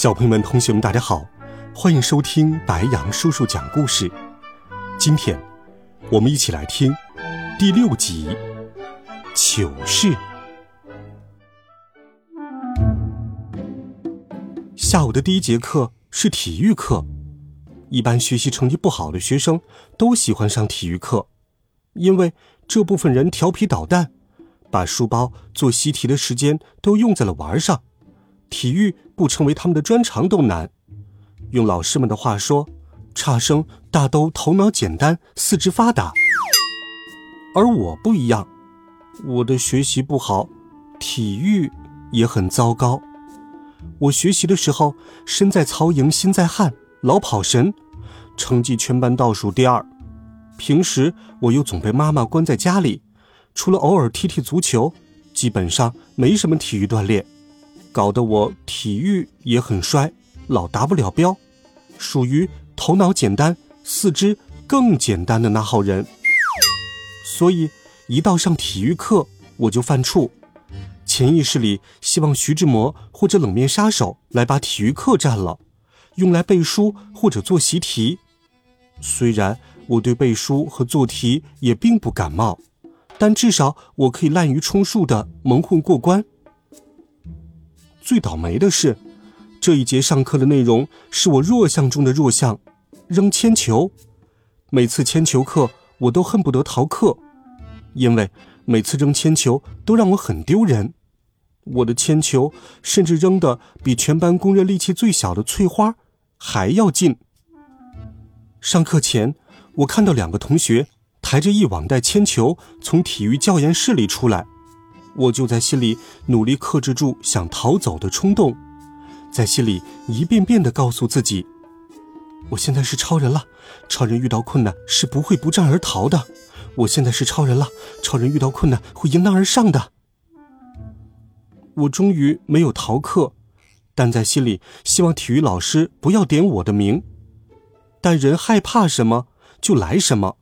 小朋友们、同学们，大家好，欢迎收听白羊叔叔讲故事。今天，我们一起来听第六集《糗事》。下午的第一节课是体育课，一般学习成绩不好的学生都喜欢上体育课，因为这部分人调皮捣蛋，把书包做习题的时间都用在了玩上。体育不成为他们的专长都难。用老师们的话说，差生大都头脑简单，四肢发达。而我不一样，我的学习不好，体育也很糟糕。我学习的时候，身在曹营心在汉，老跑神，成绩全班倒数第二。平时我又总被妈妈关在家里，除了偶尔踢踢足球，基本上没什么体育锻炼。搞得我体育也很衰，老达不了标，属于头脑简单、四肢更简单的那号人。所以一到上体育课，我就犯怵，潜意识里希望徐志摩或者冷面杀手来把体育课占了，用来背书或者做习题。虽然我对背书和做题也并不感冒，但至少我可以滥竽充数的蒙混过关。最倒霉的是，这一节上课的内容是我弱项中的弱项——扔铅球。每次铅球课，我都恨不得逃课，因为每次扔铅球都让我很丢人。我的铅球甚至扔的比全班公认力气最小的翠花还要近。上课前，我看到两个同学抬着一网袋铅球从体育教研室里出来。我就在心里努力克制住想逃走的冲动，在心里一遍遍地告诉自己：“我现在是超人了，超人遇到困难是不会不战而逃的。我现在是超人了，超人遇到困难会迎难而上的。”我终于没有逃课，但在心里希望体育老师不要点我的名。但人害怕什么就来什么。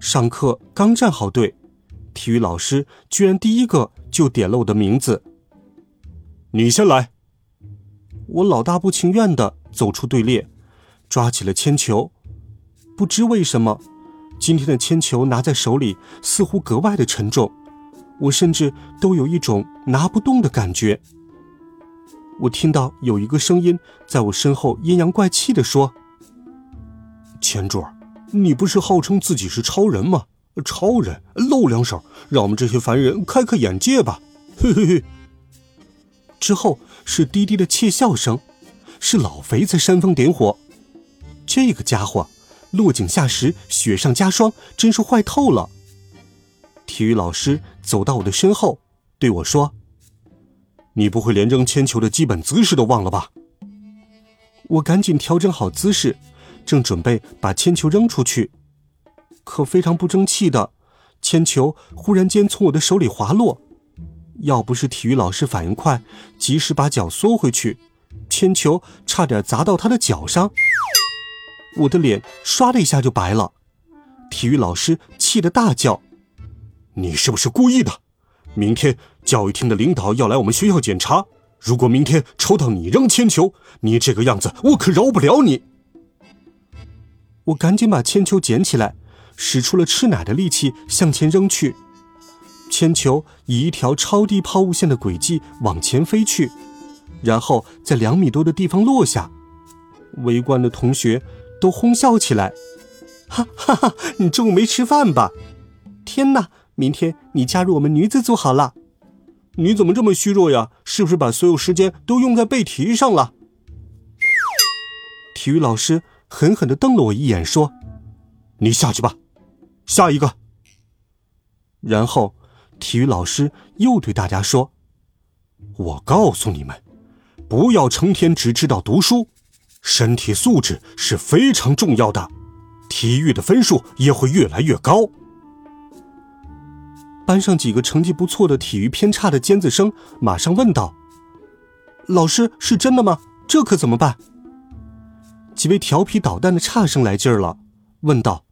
上课刚站好队。体育老师居然第一个就点了我的名字。你先来。我老大不情愿的走出队列，抓起了铅球。不知为什么，今天的铅球拿在手里似乎格外的沉重，我甚至都有一种拿不动的感觉。我听到有一个声音在我身后阴阳怪气的说：“钱柱，你不是号称自己是超人吗？”超人露两手，让我们这些凡人开开眼界吧！嘿嘿嘿。之后是低低的窃笑声，是老肥在煽风点火。这个家伙落井下石，雪上加霜，真是坏透了。体育老师走到我的身后，对我说：“你不会连扔铅球的基本姿势都忘了吧？”我赶紧调整好姿势，正准备把铅球扔出去。可非常不争气的，铅球忽然间从我的手里滑落，要不是体育老师反应快，及时把脚缩回去，铅球差点砸到他的脚上，我的脸唰的一下就白了。体育老师气得大叫：“你是不是故意的？明天教育厅的领导要来我们学校检查，如果明天抽到你扔铅球，你这个样子，我可饶不了你！”我赶紧把铅球捡起来。使出了吃奶的力气向前扔去，铅球以一条超低抛物线的轨迹往前飞去，然后在两米多的地方落下。围观的同学都哄笑起来：“哈哈哈！你中午没吃饭吧？天哪！明天你加入我们女子组好了。你怎么这么虚弱呀？是不是把所有时间都用在背题上了？”体育老师狠狠地瞪了我一眼，说：“你下去吧。”下一个。然后，体育老师又对大家说：“我告诉你们，不要成天只知道读书，身体素质是非常重要的，体育的分数也会越来越高。班上几个成绩不错的体育偏差的尖子生马上问道：“老师是真的吗？这可怎么办？”几位调皮捣蛋的差生来劲儿了，问道：“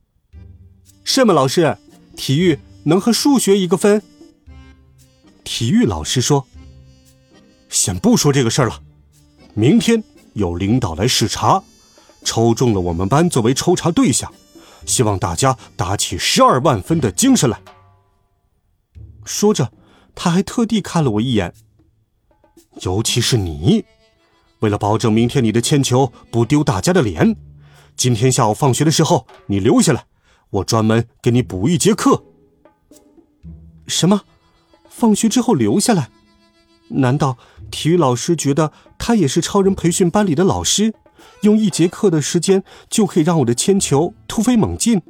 是吗，老师？体育能和数学一个分？”体育老师说：“先不说这个事儿了，明天有领导来视察，抽中了我们班作为抽查对象，希望大家打起十二万分的精神来。”说着，他还特地看了我一眼。尤其是你，为了保证明天你的铅球不丢大家的脸，今天下午放学的时候你留下来，我专门给你补一节课。什么？放学之后留下来？难道体育老师觉得他也是超人培训班里的老师，用一节课的时间就可以让我的铅球突飞猛进？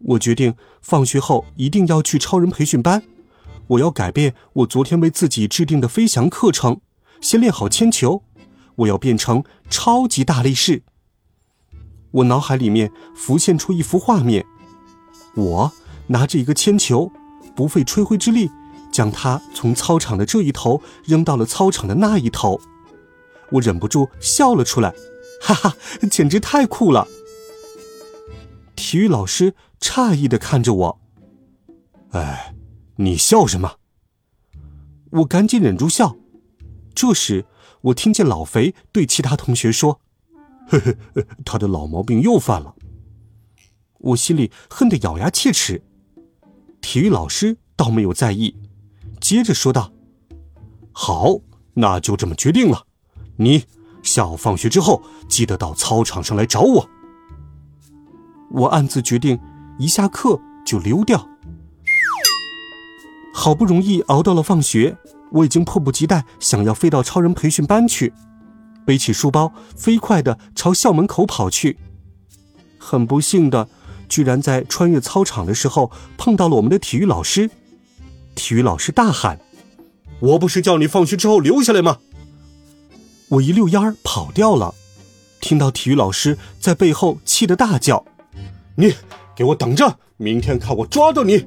我决定放学后一定要去超人培训班，我要改变我昨天为自己制定的飞翔课程，先练好铅球，我要变成超级大力士。我脑海里面浮现出一幅画面，我拿着一个铅球，不费吹灰之力，将它从操场的这一头扔到了操场的那一头，我忍不住笑了出来，哈哈，简直太酷了！体育老师诧异的看着我，哎，你笑什么？我赶紧忍住笑。这时，我听见老肥对其他同学说：“呵呵，他的老毛病又犯了。”我心里恨得咬牙切齿。体育老师倒没有在意，接着说道：“好，那就这么决定了。你下午放学之后记得到操场上来找我。”我暗自决定，一下课就溜掉。好不容易熬到了放学，我已经迫不及待想要飞到超人培训班去，背起书包，飞快的朝校门口跑去。很不幸的，居然在穿越操场的时候碰到了我们的体育老师。体育老师大喊：“我不是叫你放学之后留下来吗？”我一溜烟儿跑掉了，听到体育老师在背后气得大叫。你给我等着！明天看我抓到你！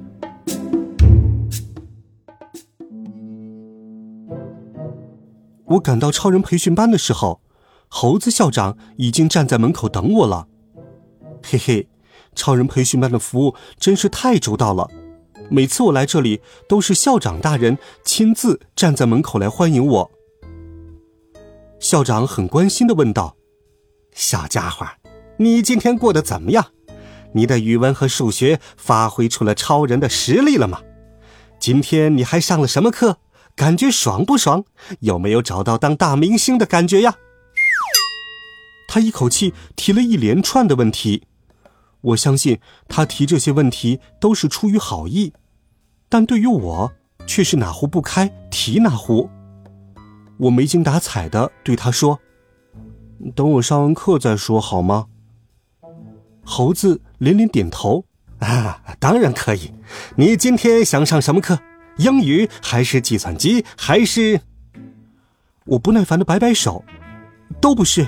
我赶到超人培训班的时候，猴子校长已经站在门口等我了。嘿嘿，超人培训班的服务真是太周到了，每次我来这里都是校长大人亲自站在门口来欢迎我。校长很关心的问道：“小家伙，你今天过得怎么样？”你的语文和数学发挥出了超人的实力了吗？今天你还上了什么课？感觉爽不爽？有没有找到当大明星的感觉呀？他一口气提了一连串的问题，我相信他提这些问题都是出于好意，但对于我却是哪壶不开提哪壶。我没精打采的对他说：“等我上完课再说好吗？”猴子连连点头，啊，当然可以。你今天想上什么课？英语还是计算机？还是……我不耐烦的摆摆手，都不是。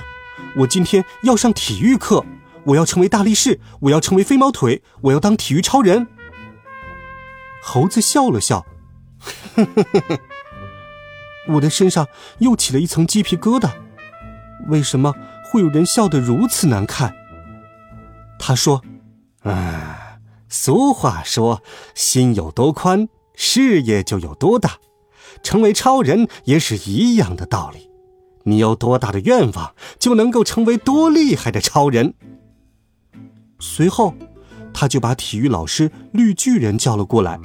我今天要上体育课，我要成为大力士，我要成为飞毛腿，我要当体育超人。猴子笑了笑，呵呵呵呵。我的身上又起了一层鸡皮疙瘩。为什么会有人笑得如此难看？他说：“啊，俗话说，心有多宽，事业就有多大。成为超人也是一样的道理。你有多大的愿望，就能够成为多厉害的超人。”随后，他就把体育老师绿巨人叫了过来。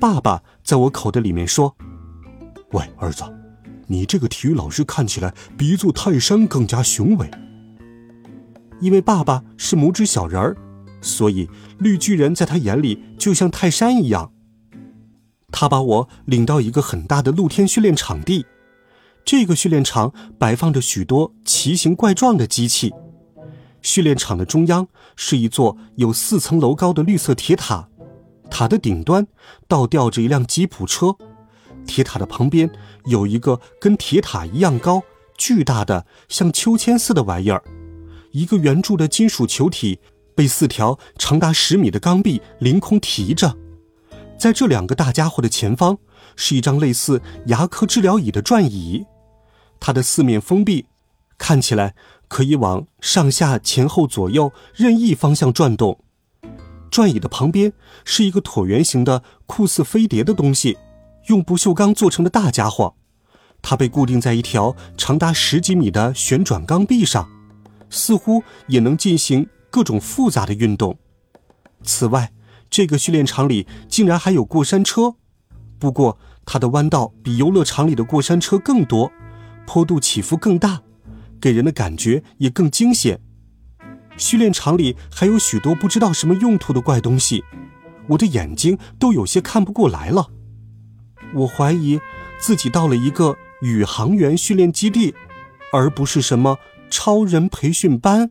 爸爸在我口袋里面说：“喂，儿子，你这个体育老师看起来比一座泰山更加雄伟。”因为爸爸是拇指小人儿，所以绿巨人在他眼里就像泰山一样。他把我领到一个很大的露天训练场地，这个训练场摆放着许多奇形怪状的机器。训练场的中央是一座有四层楼高的绿色铁塔，塔的顶端倒吊着一辆吉普车，铁塔的旁边有一个跟铁塔一样高。巨大的像秋千似的玩意儿，一个圆柱的金属球体被四条长达十米的钢臂凌空提着。在这两个大家伙的前方，是一张类似牙科治疗椅的转椅，它的四面封闭，看起来可以往上下、前后、左右任意方向转动。转椅的旁边是一个椭圆形的酷似飞碟的东西，用不锈钢做成的大家伙，它被固定在一条长达十几米的旋转钢臂上，似乎也能进行各种复杂的运动。此外，这个训练场里竟然还有过山车，不过它的弯道比游乐场里的过山车更多，坡度起伏更大，给人的感觉也更惊险。训练场里还有许多不知道什么用途的怪东西，我的眼睛都有些看不过来了。我怀疑自己到了一个宇航员训练基地，而不是什么超人培训班。